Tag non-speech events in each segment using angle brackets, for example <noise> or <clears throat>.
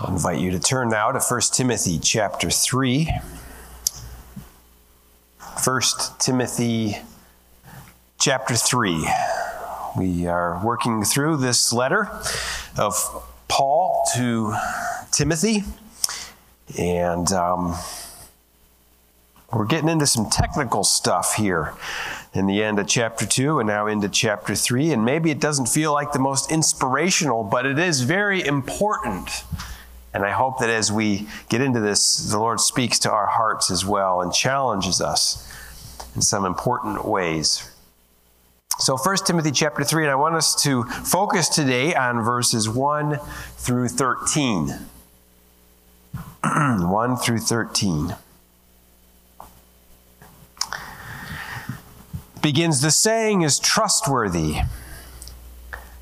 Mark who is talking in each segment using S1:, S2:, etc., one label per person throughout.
S1: I'll invite you to turn now to 1 Timothy chapter 3. 1 Timothy chapter 3. We are working through this letter of Paul to Timothy, and um, we're getting into some technical stuff here in the end of chapter 2 and now into chapter 3. And maybe it doesn't feel like the most inspirational, but it is very important. And I hope that as we get into this, the Lord speaks to our hearts as well and challenges us in some important ways. So 1 Timothy chapter 3, and I want us to focus today on verses 1 through 13. <clears throat> 1 through 13. Begins the saying is trustworthy.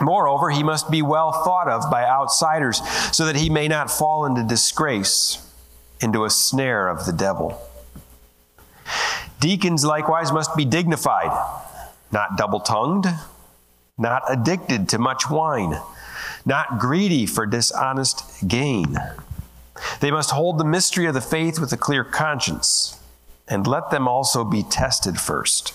S1: Moreover, he must be well thought of by outsiders so that he may not fall into disgrace, into a snare of the devil. Deacons likewise must be dignified, not double tongued, not addicted to much wine, not greedy for dishonest gain. They must hold the mystery of the faith with a clear conscience, and let them also be tested first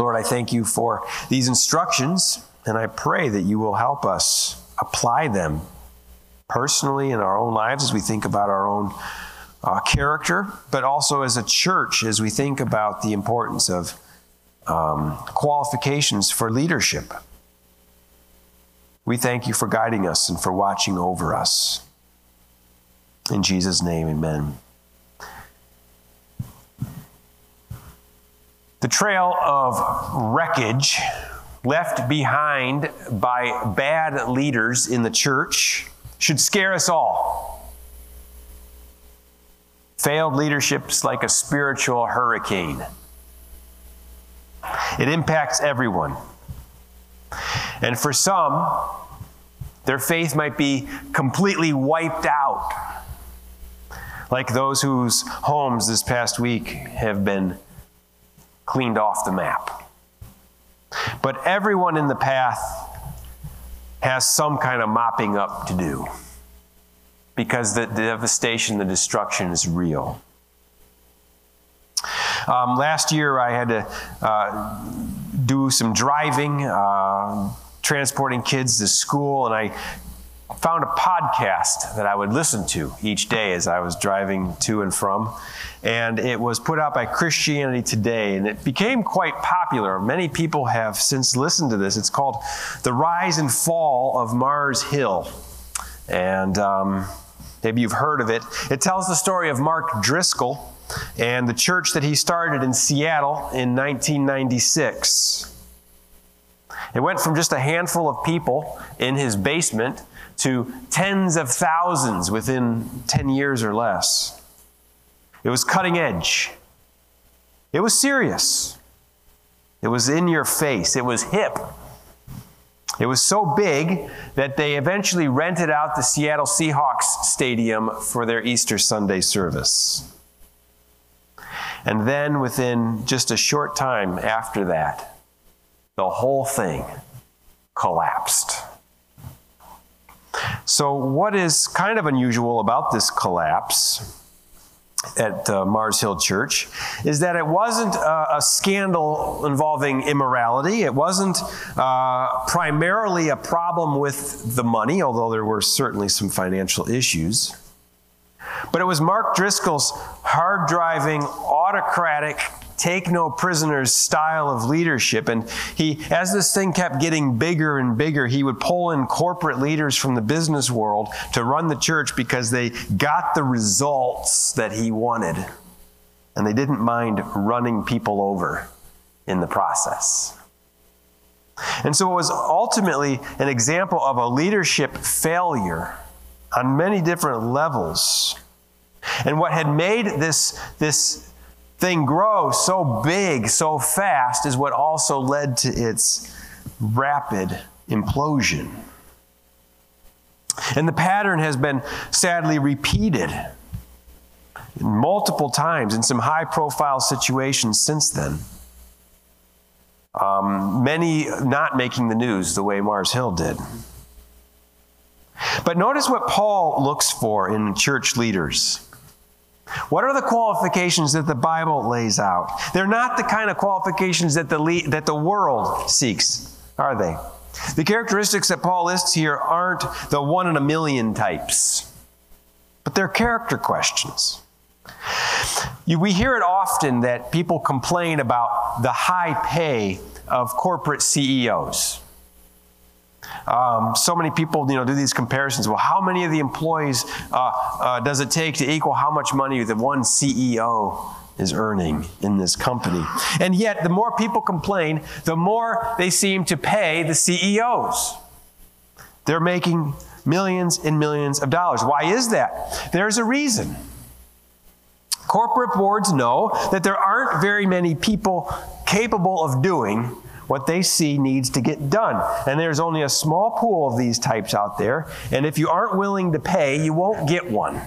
S1: Lord, I thank you for these instructions, and I pray that you will help us apply them personally in our own lives as we think about our own uh, character, but also as a church as we think about the importance of um, qualifications for leadership. We thank you for guiding us and for watching over us. In Jesus' name, amen. The trail of wreckage left behind by bad leaders in the church should scare us all. Failed leadership is like a spiritual hurricane. It impacts everyone. And for some, their faith might be completely wiped out, like those whose homes this past week have been cleaned off the map. But everyone in the path has some kind of mopping up to do because the devastation, the destruction is real. Um, last year, I had to uh, do some driving, uh, transporting kids to school, and I found a podcast that I would listen to each day as I was driving to and from. And it was put out by Christianity Today, and it became quite popular. Many people have since listened to this. It's called The Rise and Fall of Mars Hill. And um, maybe you've heard of it. It tells the story of Mark Driscoll and the church that he started in Seattle in 1996. It went from just a handful of people in his basement to tens of thousands within 10 years or less. It was cutting edge. It was serious. It was in your face. It was hip. It was so big that they eventually rented out the Seattle Seahawks stadium for their Easter Sunday service. And then within just a short time after that, the whole thing collapsed. So, what is kind of unusual about this collapse at uh, Mars Hill Church is that it wasn't a, a scandal involving immorality. It wasn't uh, primarily a problem with the money, although there were certainly some financial issues. But it was Mark Driscoll's hard driving, autocratic, take no prisoners style of leadership. And he, as this thing kept getting bigger and bigger, he would pull in corporate leaders from the business world to run the church because they got the results that he wanted. And they didn't mind running people over in the process. And so it was ultimately an example of a leadership failure on many different levels. And what had made this, this thing grow so big, so fast, is what also led to its rapid implosion. And the pattern has been sadly repeated multiple times in some high profile situations since then. Um, many not making the news the way Mars Hill did. But notice what Paul looks for in church leaders. What are the qualifications that the Bible lays out? They're not the kind of qualifications that the, that the world seeks, are they? The characteristics that Paul lists here aren't the one in a million types, but they're character questions. You, we hear it often that people complain about the high pay of corporate CEOs. Um, so many people, you know, do these comparisons. Well, how many of the employees uh, uh, does it take to equal how much money the one CEO is earning in this company? And yet, the more people complain, the more they seem to pay the CEOs. They're making millions and millions of dollars. Why is that? There's a reason. Corporate boards know that there aren't very many people capable of doing what they see needs to get done. And there's only a small pool of these types out there. And if you aren't willing to pay, you won't get one.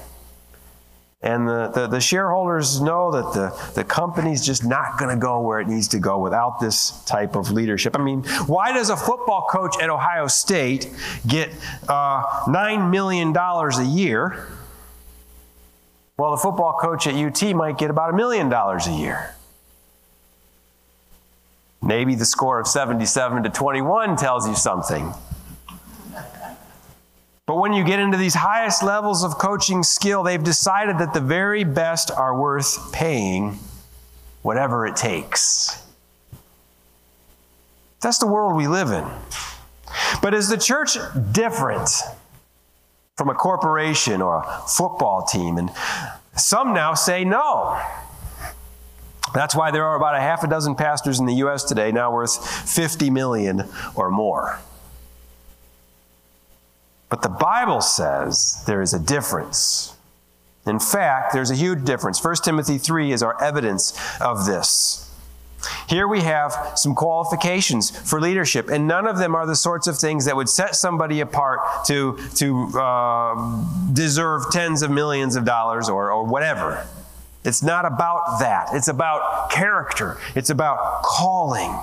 S1: And the, the, the shareholders know that the, the company's just not going to go where it needs to go without this type of leadership. I mean, why does a football coach at Ohio State get uh, $9 million a year? Well, the football coach at UT might get about a million dollars a year. Maybe the score of 77 to 21 tells you something. But when you get into these highest levels of coaching skill, they've decided that the very best are worth paying whatever it takes. That's the world we live in. But is the church different from a corporation or a football team? And some now say no. That's why there are about a half a dozen pastors in the U.S. today now worth 50 million or more. But the Bible says there is a difference. In fact, there's a huge difference. 1 Timothy 3 is our evidence of this. Here we have some qualifications for leadership, and none of them are the sorts of things that would set somebody apart to, to uh, deserve tens of millions of dollars or, or whatever. It's not about that. It's about character. It's about calling.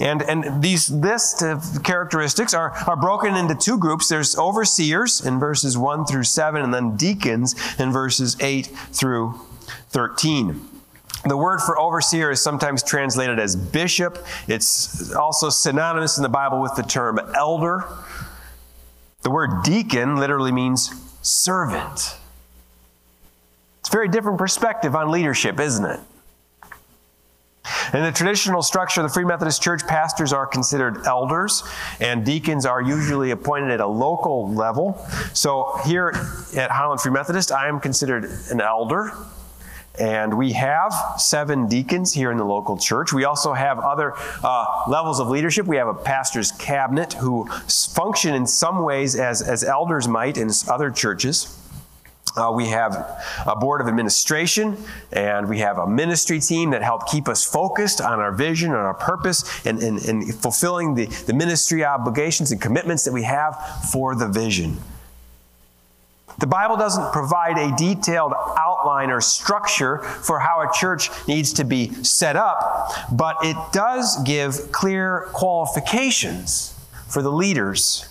S1: And, and these list of characteristics are, are broken into two groups. There's overseers in verses 1 through 7, and then deacons in verses 8 through 13. The word for overseer is sometimes translated as bishop. It's also synonymous in the Bible with the term elder. The word deacon literally means servant. It's a very different perspective on leadership, isn't it? In the traditional structure of the Free Methodist Church, pastors are considered elders, and deacons are usually appointed at a local level. So here at Highland Free Methodist, I am considered an elder. And we have seven deacons here in the local church. We also have other uh, levels of leadership. We have a pastor's cabinet who function in some ways as, as elders might in other churches. Uh, we have a board of administration and we have a ministry team that help keep us focused on our vision and our purpose and, and, and fulfilling the, the ministry obligations and commitments that we have for the vision. The Bible doesn't provide a detailed outline outline or structure for how a church needs to be set up, but it does give clear qualifications for the leaders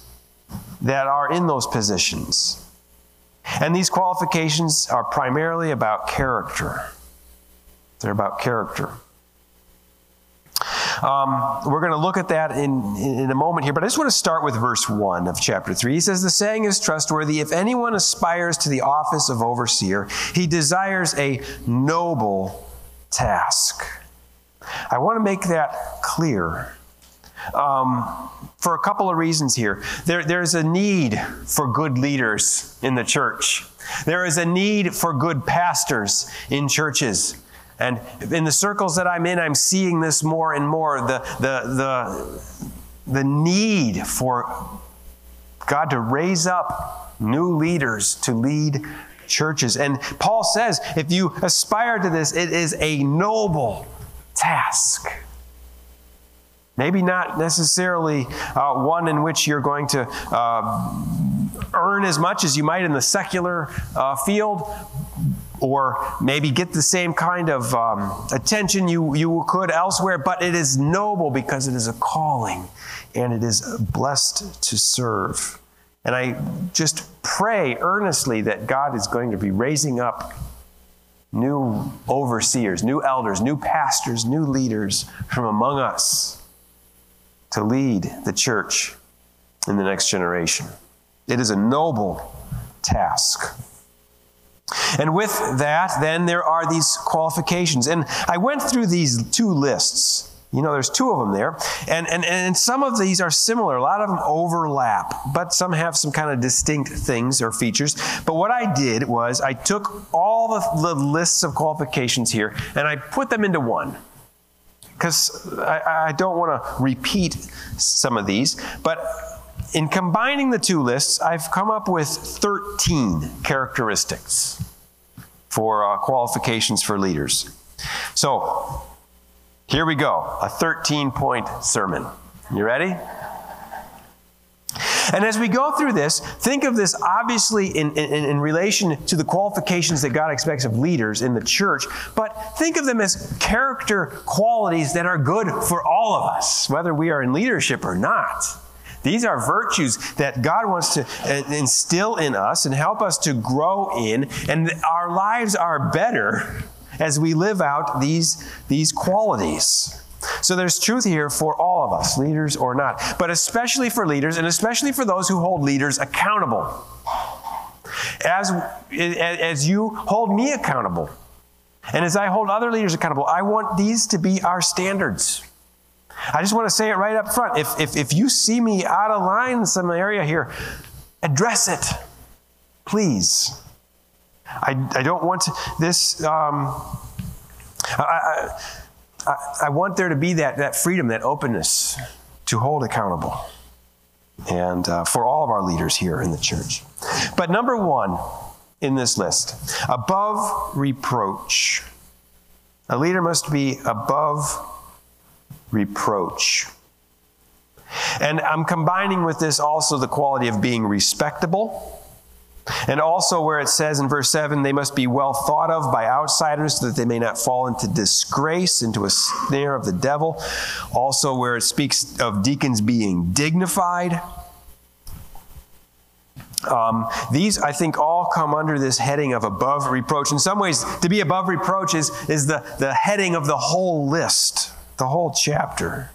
S1: that are in those positions. And these qualifications are primarily about character. They're about character. Um, we're going to look at that in, in a moment here, but I just want to start with verse 1 of chapter 3. He says, The saying is trustworthy. If anyone aspires to the office of overseer, he desires a noble task. I want to make that clear. Um, for a couple of reasons here. There, there's a need for good leaders in the church. There is a need for good pastors in churches. And in the circles that I'm in, I'm seeing this more and more the, the, the, the need for God to raise up new leaders to lead churches. And Paul says if you aspire to this, it is a noble task. Maybe not necessarily uh, one in which you're going to uh, earn as much as you might in the secular uh, field, or maybe get the same kind of um, attention you, you could elsewhere, but it is noble because it is a calling and it is blessed to serve. And I just pray earnestly that God is going to be raising up new overseers, new elders, new pastors, new leaders from among us to lead the church in the next generation. It is a noble task. And with that, then there are these qualifications. And I went through these two lists. You know, there's two of them there. And, and, and some of these are similar. A lot of them overlap, but some have some kind of distinct things or features. But what I did was I took all the, the lists of qualifications here and I put them into one. Because I, I don't want to repeat some of these. But in combining the two lists, I've come up with 13 characteristics for uh, qualifications for leaders. So, here we go a 13 point sermon. You ready? And as we go through this, think of this obviously in, in, in, relation to the qualifications that God expects of leaders in the church, but think of them as character qualities that are good for all of us, whether we are in leadership or not. These are virtues that God wants to uh, instill in us and help us to grow in, and our lives are better as we live out these, these qualities. So there's truth here for all of us, leaders or not, but especially for leaders and especially for those who hold leaders accountable. As, as you hold me accountable, and as I hold other leaders accountable, I want these to be our standards. I just want to say it right up front. If, if, if you see me out of line in some area here, address it, please. I, I don't want this, um, I, I, I want there to be that, that freedom, that openness to hold accountable. And uh, for all of our leaders here in the church. But number one in this list, above reproach. A leader must be above reproach. And I'm combining with this also the quality of being respectable. And also, where it says in verse 7, they must be well thought of by outsiders so that they may not fall into disgrace, into a snare of the devil. Also, where it speaks of deacons being dignified. Um, these, I think, all come under this heading of above reproach. In some ways, to be above reproach is, is the, the heading of the whole list the whole chapter.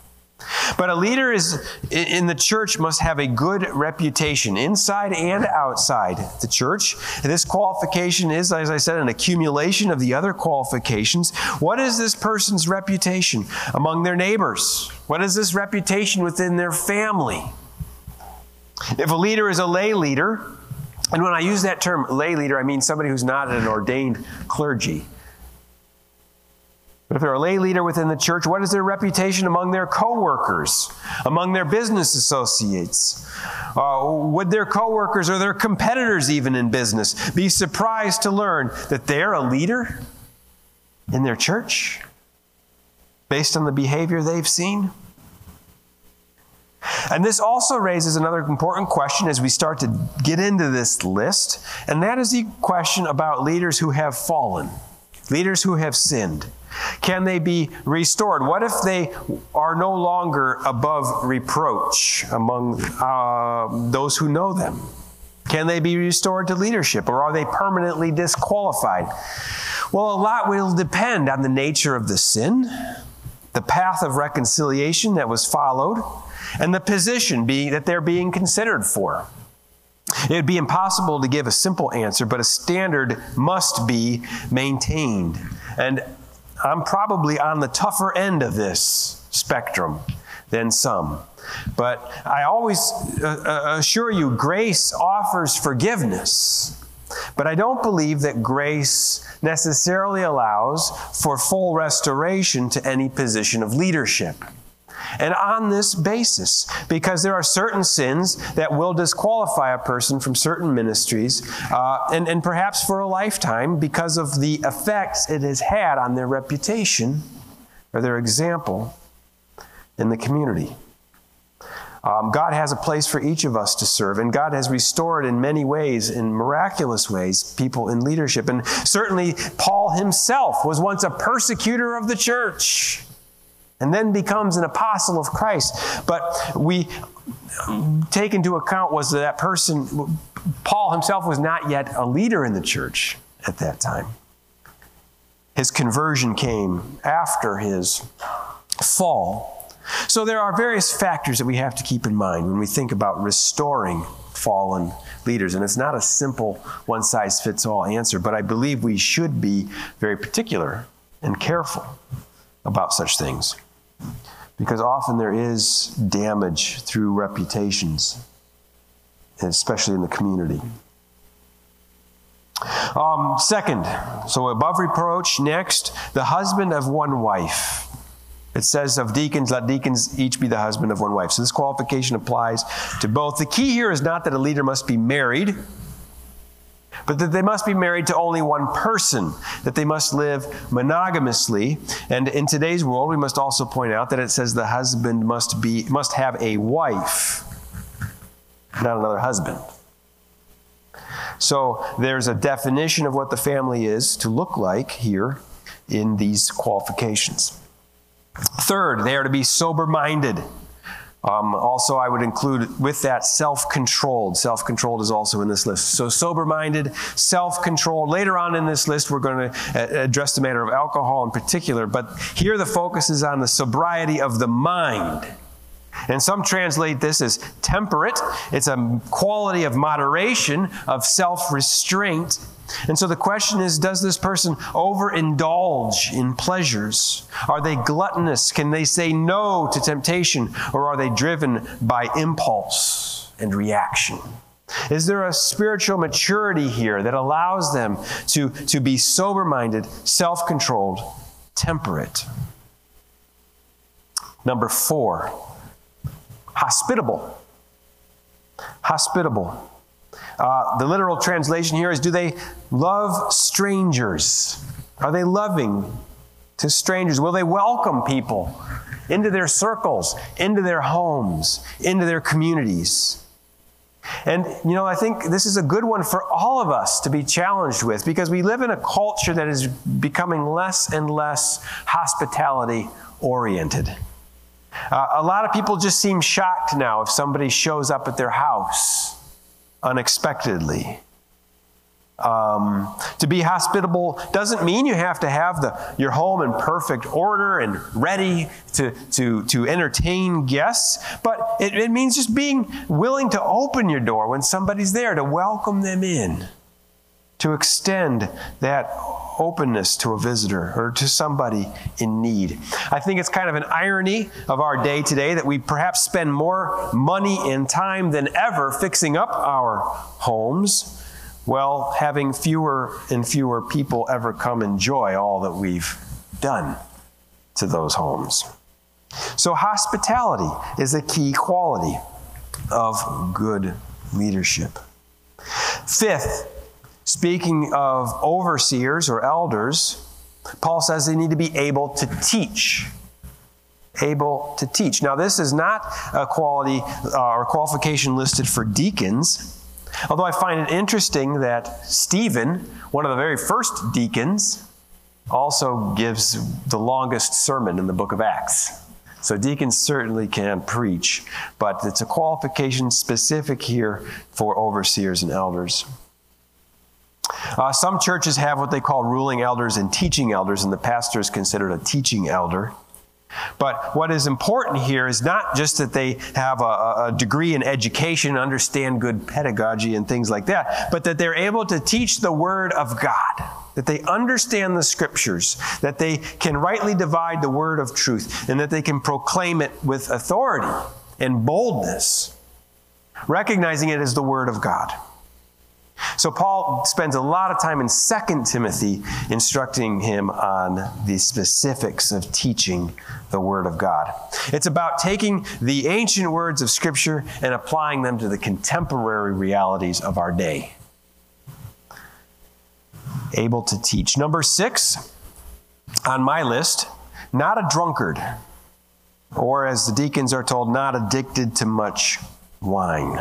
S1: But a leader is in the church must have a good reputation inside and outside the church. This qualification is, as I said, an accumulation of the other qualifications. What is this person's reputation among their neighbors? What is this reputation within their family? If a leader is a lay leader, and when I use that term lay leader, I mean somebody who's not an ordained clergy. But if they're a lay leader within the church, what is their reputation among their coworkers, among their business associates? Uh, would their coworkers or their competitors, even in business, be surprised to learn that they're a leader in their church based on the behavior they've seen? And this also raises another important question as we start to get into this list, and that is the question about leaders who have fallen, leaders who have sinned. Can they be restored? What if they are no longer above reproach among uh, those who know them? Can they be restored to leadership or are they permanently disqualified? Well, a lot will depend on the nature of the sin, the path of reconciliation that was followed, and the position that they're being considered for. It would be impossible to give a simple answer, but a standard must be maintained. And I'm probably on the tougher end of this spectrum than some. But I always uh, uh, assure you, grace offers forgiveness. But I don't believe that grace necessarily allows for full restoration to any position of leadership. And on this basis, because there are certain sins that will disqualify a person from certain ministries, uh, and, and perhaps for a lifetime, because of the effects it has had on their reputation or their example in the community. Um, God has a place for each of us to serve, and God has restored in many ways, in miraculous ways, people in leadership. And certainly, Paul himself was once a persecutor of the church and then becomes an apostle of Christ. But we take into account was that, that person, Paul himself was not yet a leader in the church at that time. His conversion came after his fall. So there are various factors that we have to keep in mind when we think about restoring fallen leaders. And it's not a simple one size fits all answer, but I believe we should be very particular and careful about such things because often there is damage through reputations, especially in the community. Um, second, so above reproach, next, the husband of one wife. It says of deacons, let deacons each be the husband of one wife. So this qualification applies to both. The key here is not that a leader must be married but that they must be married to only one person, that they must live monogamously. And in today's world, we must also point out that it says the husband must be must have a wife, not another husband. So there's a definition of what the family is to look like here in these qualifications. Third, they are to be sober minded. Um, also, I would include with that self controlled. Self controlled is also in this list. So, sober minded, self controlled. Later on in this list, we're going to uh, address the matter of alcohol in particular, but here the focus is on the sobriety of the mind. And some translate this as temperate. It's a quality of moderation, of self restraint. And so the question is Does this person overindulge in pleasures? Are they gluttonous? Can they say no to temptation? Or are they driven by impulse and reaction? Is there a spiritual maturity here that allows them to, to be sober minded, self controlled, temperate? Number four, hospitable. Hospitable. Uh, the literal translation here is Do they love strangers? Are they loving to strangers? Will they welcome people into their circles, into their homes, into their communities? And, you know, I think this is a good one for all of us to be challenged with because we live in a culture that is becoming less and less hospitality oriented. Uh, a lot of people just seem shocked now if somebody shows up at their house unexpectedly. Um, to be hospitable doesn't mean you have to have the, your home in perfect order and ready to, to, to entertain guests, but it, it means just being willing to open your door when somebody's there, to welcome them in, to extend that openness to a visitor or to somebody in need. I think it's kind of an irony of our day today that we perhaps spend more money and time than ever fixing up our homes while having fewer and fewer people ever come enjoy all that we've done to those homes. So, hospitality is a key quality of good leadership. Fifth, Speaking of overseers or elders, Paul says they need to be able to teach. able to teach. Now, this is not a quality uh, or qualification listed for deacons, although I find it interesting that Stephen, one of the very first deacons, also gives the longest sermon in the book of Acts. So deacons certainly can preach, but it's a qualification specific here for overseers and elders. Uh, some churches have what they call ruling elders and teaching elders, and the pastor is considered a teaching elder. But what is important here is not just that they have a, a, degree in education, understand good pedagogy and things like that, but that they're able to teach the Word of God, that they understand the Scriptures, that they can rightly divide the Word of truth, and that they can proclaim it with authority and boldness, recognizing it as the Word of God. So Paul spends a lot of time in 2 Timothy instructing him on the specifics of teaching the Word of God. It's about taking the ancient words of Scripture and applying them to the contemporary realities of our day. Able to teach. Number six on my list, not a drunkard, or as the deacons are told, not addicted to much wine.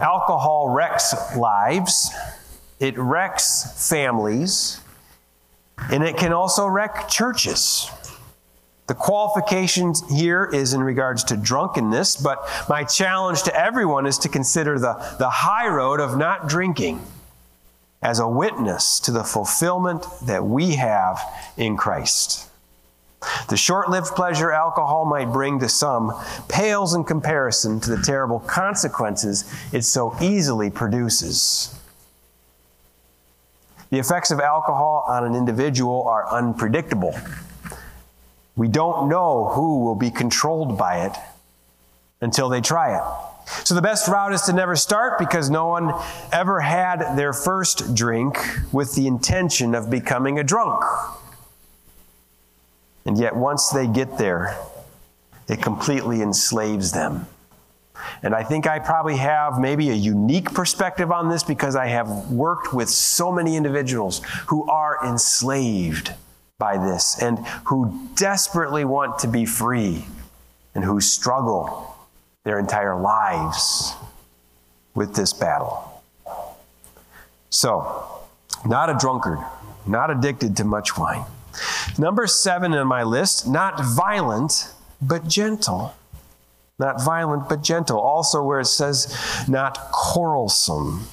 S1: Alcohol wrecks lives, it wrecks families, and it can also wreck churches. The qualification here is in regards to drunkenness, but my challenge to everyone is to consider the, the high road of not drinking as a witness to the fulfillment that we have in Christ. The short lived pleasure alcohol might bring to some pales in comparison to the terrible consequences it so easily produces. The effects of alcohol on an individual are unpredictable. We don't know who will be controlled by it until they try it. So the best route is to never start because no one ever had their first drink with the intention of becoming a drunk. And yet, once they get there, it completely enslaves them. And I think I probably have maybe a unique perspective on this because I have worked with so many individuals who are enslaved by this and who desperately want to be free and who struggle their entire lives with this battle. So, not a drunkard, not addicted to much wine. Number seven on my list, not violent, but gentle. Not violent, but gentle. Also, where it says not quarrelsome.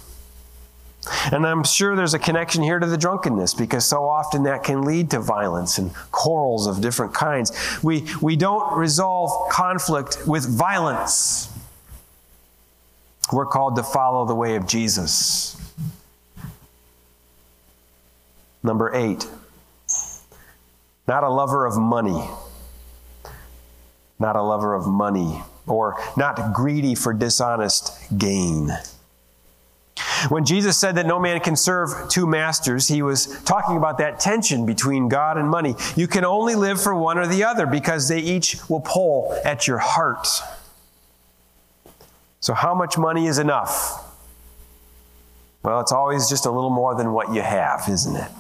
S1: And I'm sure there's a connection here to the drunkenness because so often that can lead to violence and quarrels of different kinds. We, we don't resolve conflict with violence. We're called to follow the way of Jesus. Number eight, not a lover of money. Not a lover of money, or not greedy for dishonest gain. When Jesus said that no man can serve two masters, he was talking about that tension between God and money. You can only live for one or the other because they each will pull at your heart. So, how much money is enough? Well, it's always just a little more than what you have, isn't it?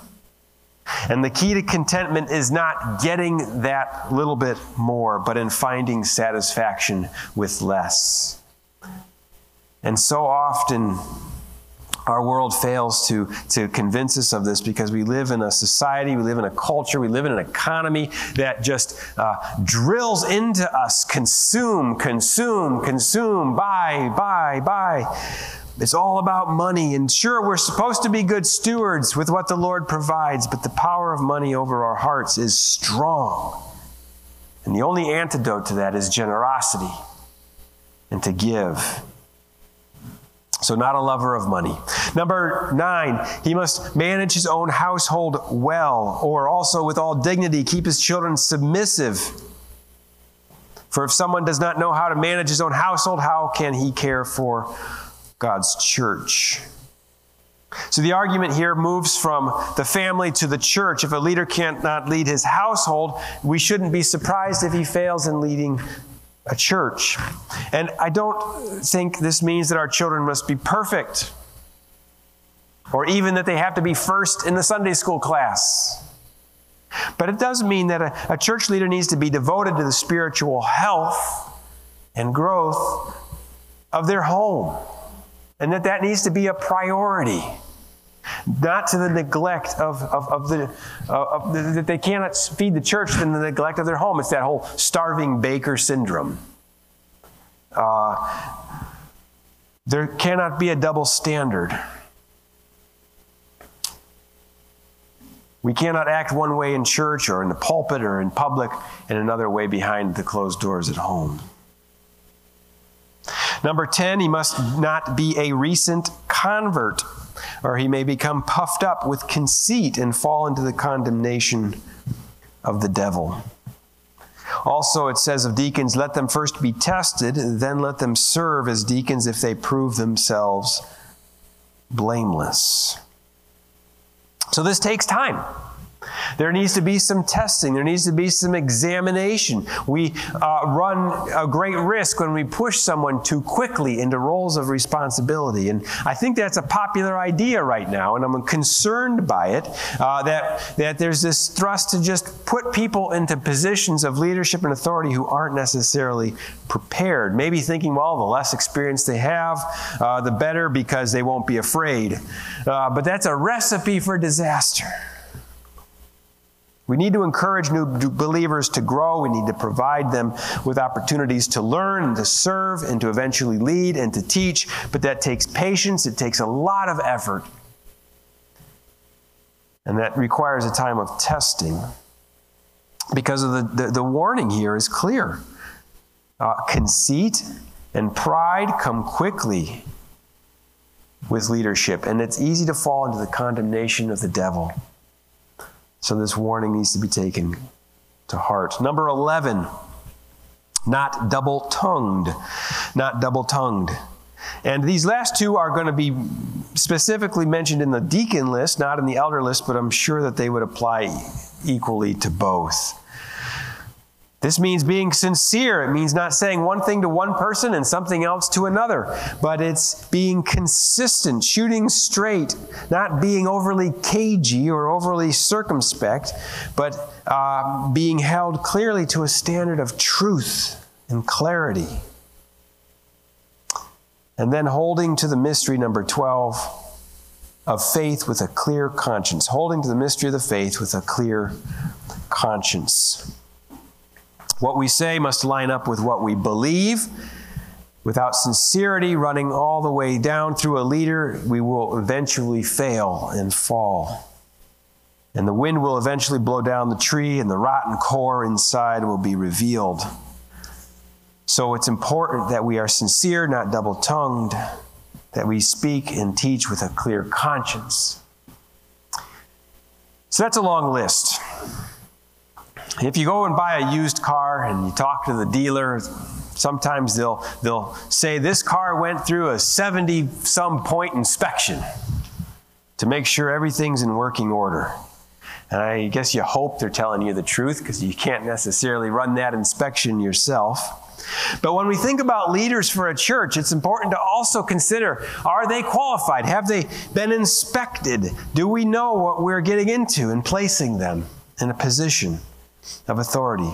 S1: And the key to contentment is not getting that little bit more, but in finding satisfaction with less. And so often, our world fails to, to convince us of this because we live in a society, we live in a culture, we live in an economy that just uh, drills into us consume, consume, consume, buy, buy, buy. It's all about money. And sure, we're supposed to be good stewards with what the Lord provides, but the power of money over our hearts is strong. And the only antidote to that is generosity and to give. So, not a lover of money. Number nine, he must manage his own household well, or also with all dignity, keep his children submissive. For if someone does not know how to manage his own household, how can he care for God's church. So the argument here moves from the family to the church. If a leader cannot lead his household, we shouldn't be surprised if he fails in leading a church. And I don't think this means that our children must be perfect or even that they have to be first in the Sunday school class. But it does mean that a, a church leader needs to be devoted to the spiritual health and growth of their home, and that that needs to be a priority not to the neglect of, of, of the, uh, of the, that they cannot feed the church than the neglect of their home. It's that whole starving baker syndrome. Uh, there cannot be a double standard. We cannot act one way in church or in the pulpit or in public and another way behind the closed doors at home. Number 10, he must not be a recent convert, or he may become puffed up with conceit and fall into the condemnation of the devil. Also, it says of deacons, let them first be tested, then let them serve as deacons if they prove themselves blameless. So, this takes time. There needs to be some testing. There needs to be some examination. We uh, run a great risk when we push someone too quickly into roles of responsibility. And I think that's a popular idea right now, and I'm concerned by it uh, that, that there's this thrust to just put people into positions of leadership and authority who aren't necessarily prepared. Maybe thinking, well, the less experience they have, uh, the better because they won't be afraid. Uh, but that's a recipe for disaster. We need to encourage new believers to grow. We need to provide them with opportunities to learn and to serve and to eventually lead and to teach. But that takes patience, it takes a lot of effort. And that requires a time of testing. Because of the, the, the warning here is clear. Uh, conceit and pride come quickly with leadership, and it's easy to fall into the condemnation of the devil. So this warning needs to be taken to heart. Number 11, not double tongued. Not double tongued. And these last two are going to be specifically mentioned in the deacon list, not in the elder list, but I'm sure that they would apply equally to both. This means being sincere. It means not saying one thing to one person and something else to another, but it's being consistent, shooting straight, not being overly cagey or overly circumspect, but uh, being held clearly to a standard of truth and clarity. And then holding to the mystery, number 12, of faith with a clear conscience. Holding to the mystery of the faith with a clear conscience. What we say must line up with what we believe. Without sincerity running all the way down through a leader, we will eventually fail and fall. And the wind will eventually blow down the tree, and the rotten core inside will be revealed. So it's important that we are sincere, not double tongued, that we speak and teach with a clear conscience. So that's a long list. If you go and buy a used car and you talk to the dealer, sometimes they'll, they'll say this car went through a 70 some point inspection to make sure everything's in working order. And I guess you hope they're telling you the truth because you can't necessarily run that inspection yourself. But when we think about leaders for a church, it's important to also consider are they qualified? Have they been inspected? Do we know what we're getting into and placing them in a position? Of authority.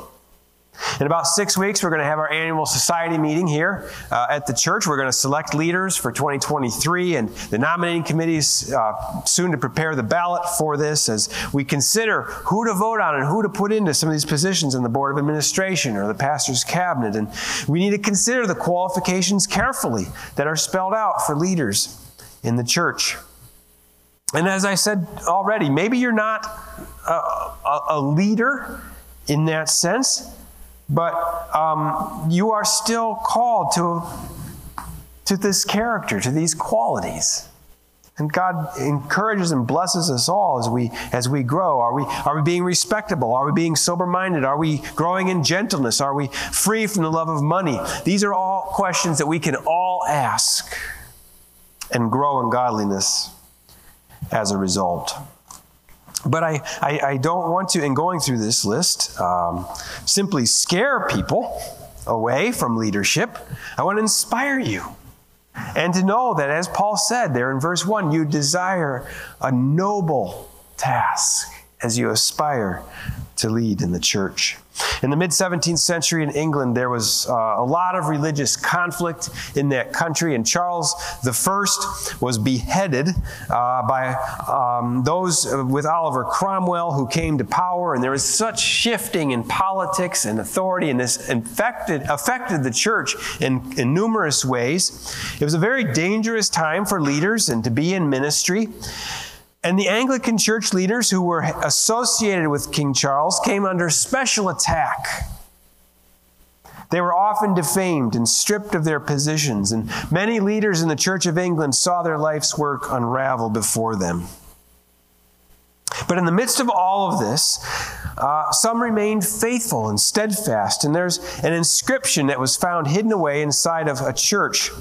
S1: In about six weeks, we're going to have our annual society meeting here uh, at the church. We're going to select leaders for 2023, and the nominating committees uh, soon to prepare the ballot for this as we consider who to vote on and who to put into some of these positions in the Board of Administration or the pastor's cabinet. And we need to consider the qualifications carefully that are spelled out for leaders in the church. And as I said already, maybe you're not a, a, a leader in that sense, but um, you are still called to, to this character, to these qualities. And God encourages and blesses us all as we as we grow. Are we are we being respectable? Are we being sober-minded? Are we growing in gentleness? Are we free from the love of money? These are all questions that we can all ask and grow in godliness as a result. But I, I, I, don't want to, in going through this list, um, simply scare people away from leadership. I want to inspire you. And to know that, as Paul said there in verse 1, you desire a noble task. as you aspire to lead in the church. In the mid 17th century in England, there was uh, a lot of religious conflict in that country, and Charles I was beheaded uh, by um, those with Oliver Cromwell who came to power, and there was such shifting in politics and authority, and this infected, affected the church in, in numerous ways. It was a very dangerous time for leaders and to be in ministry. And the Anglican church leaders who were associated with King Charles came under special attack. They were often defamed and stripped of their positions, and many leaders in the Church of England saw their life's work unravel before them. But in the midst of all of this, uh, some remained faithful and steadfast, and there's an inscription that was found hidden away inside of a church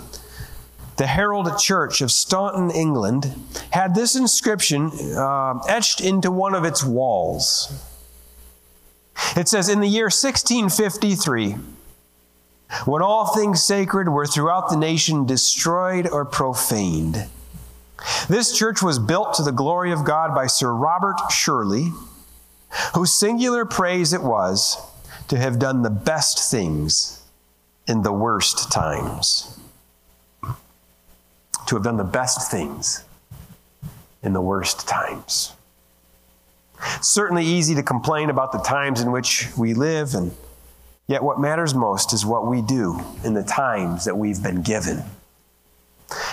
S1: the Harold Church of Staunton, England, had this inscription uh, etched into one of its walls. It says, In the year 1653, when all things sacred were throughout the nation destroyed or profaned, this church was built to the glory of God by Sir Robert Shirley, whose singular praise it was to have done the best things in the worst times to have done the best things in the worst times. Certainly easy to complain about the times in which we live, and yet what matters most is what we do in the times that we've been given.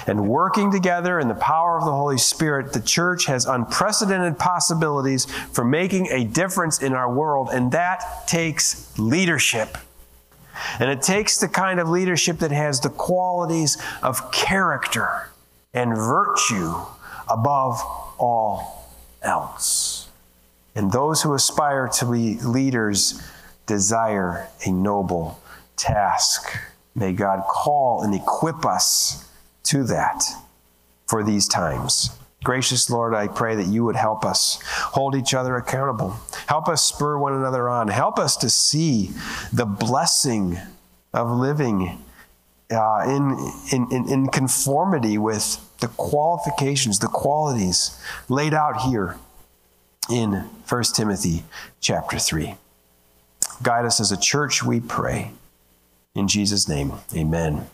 S1: And working together in the power of the Holy Spirit, the church has unprecedented possibilities for making a difference in our world, and that takes leadership. And it takes the kind of leadership that has the qualities of character and virtue above all else. And those who aspire to be leaders desire a noble task. May God call and equip us to that for these times. Gracious Lord, I pray that you would help us hold each other accountable. Help us spur one another on. Help us to see the blessing of living uh, in, in, in conformity with the qualifications, the qualities laid out here in 1 Timothy chapter 3. Guide us as a church, we pray. In Jesus' name, amen.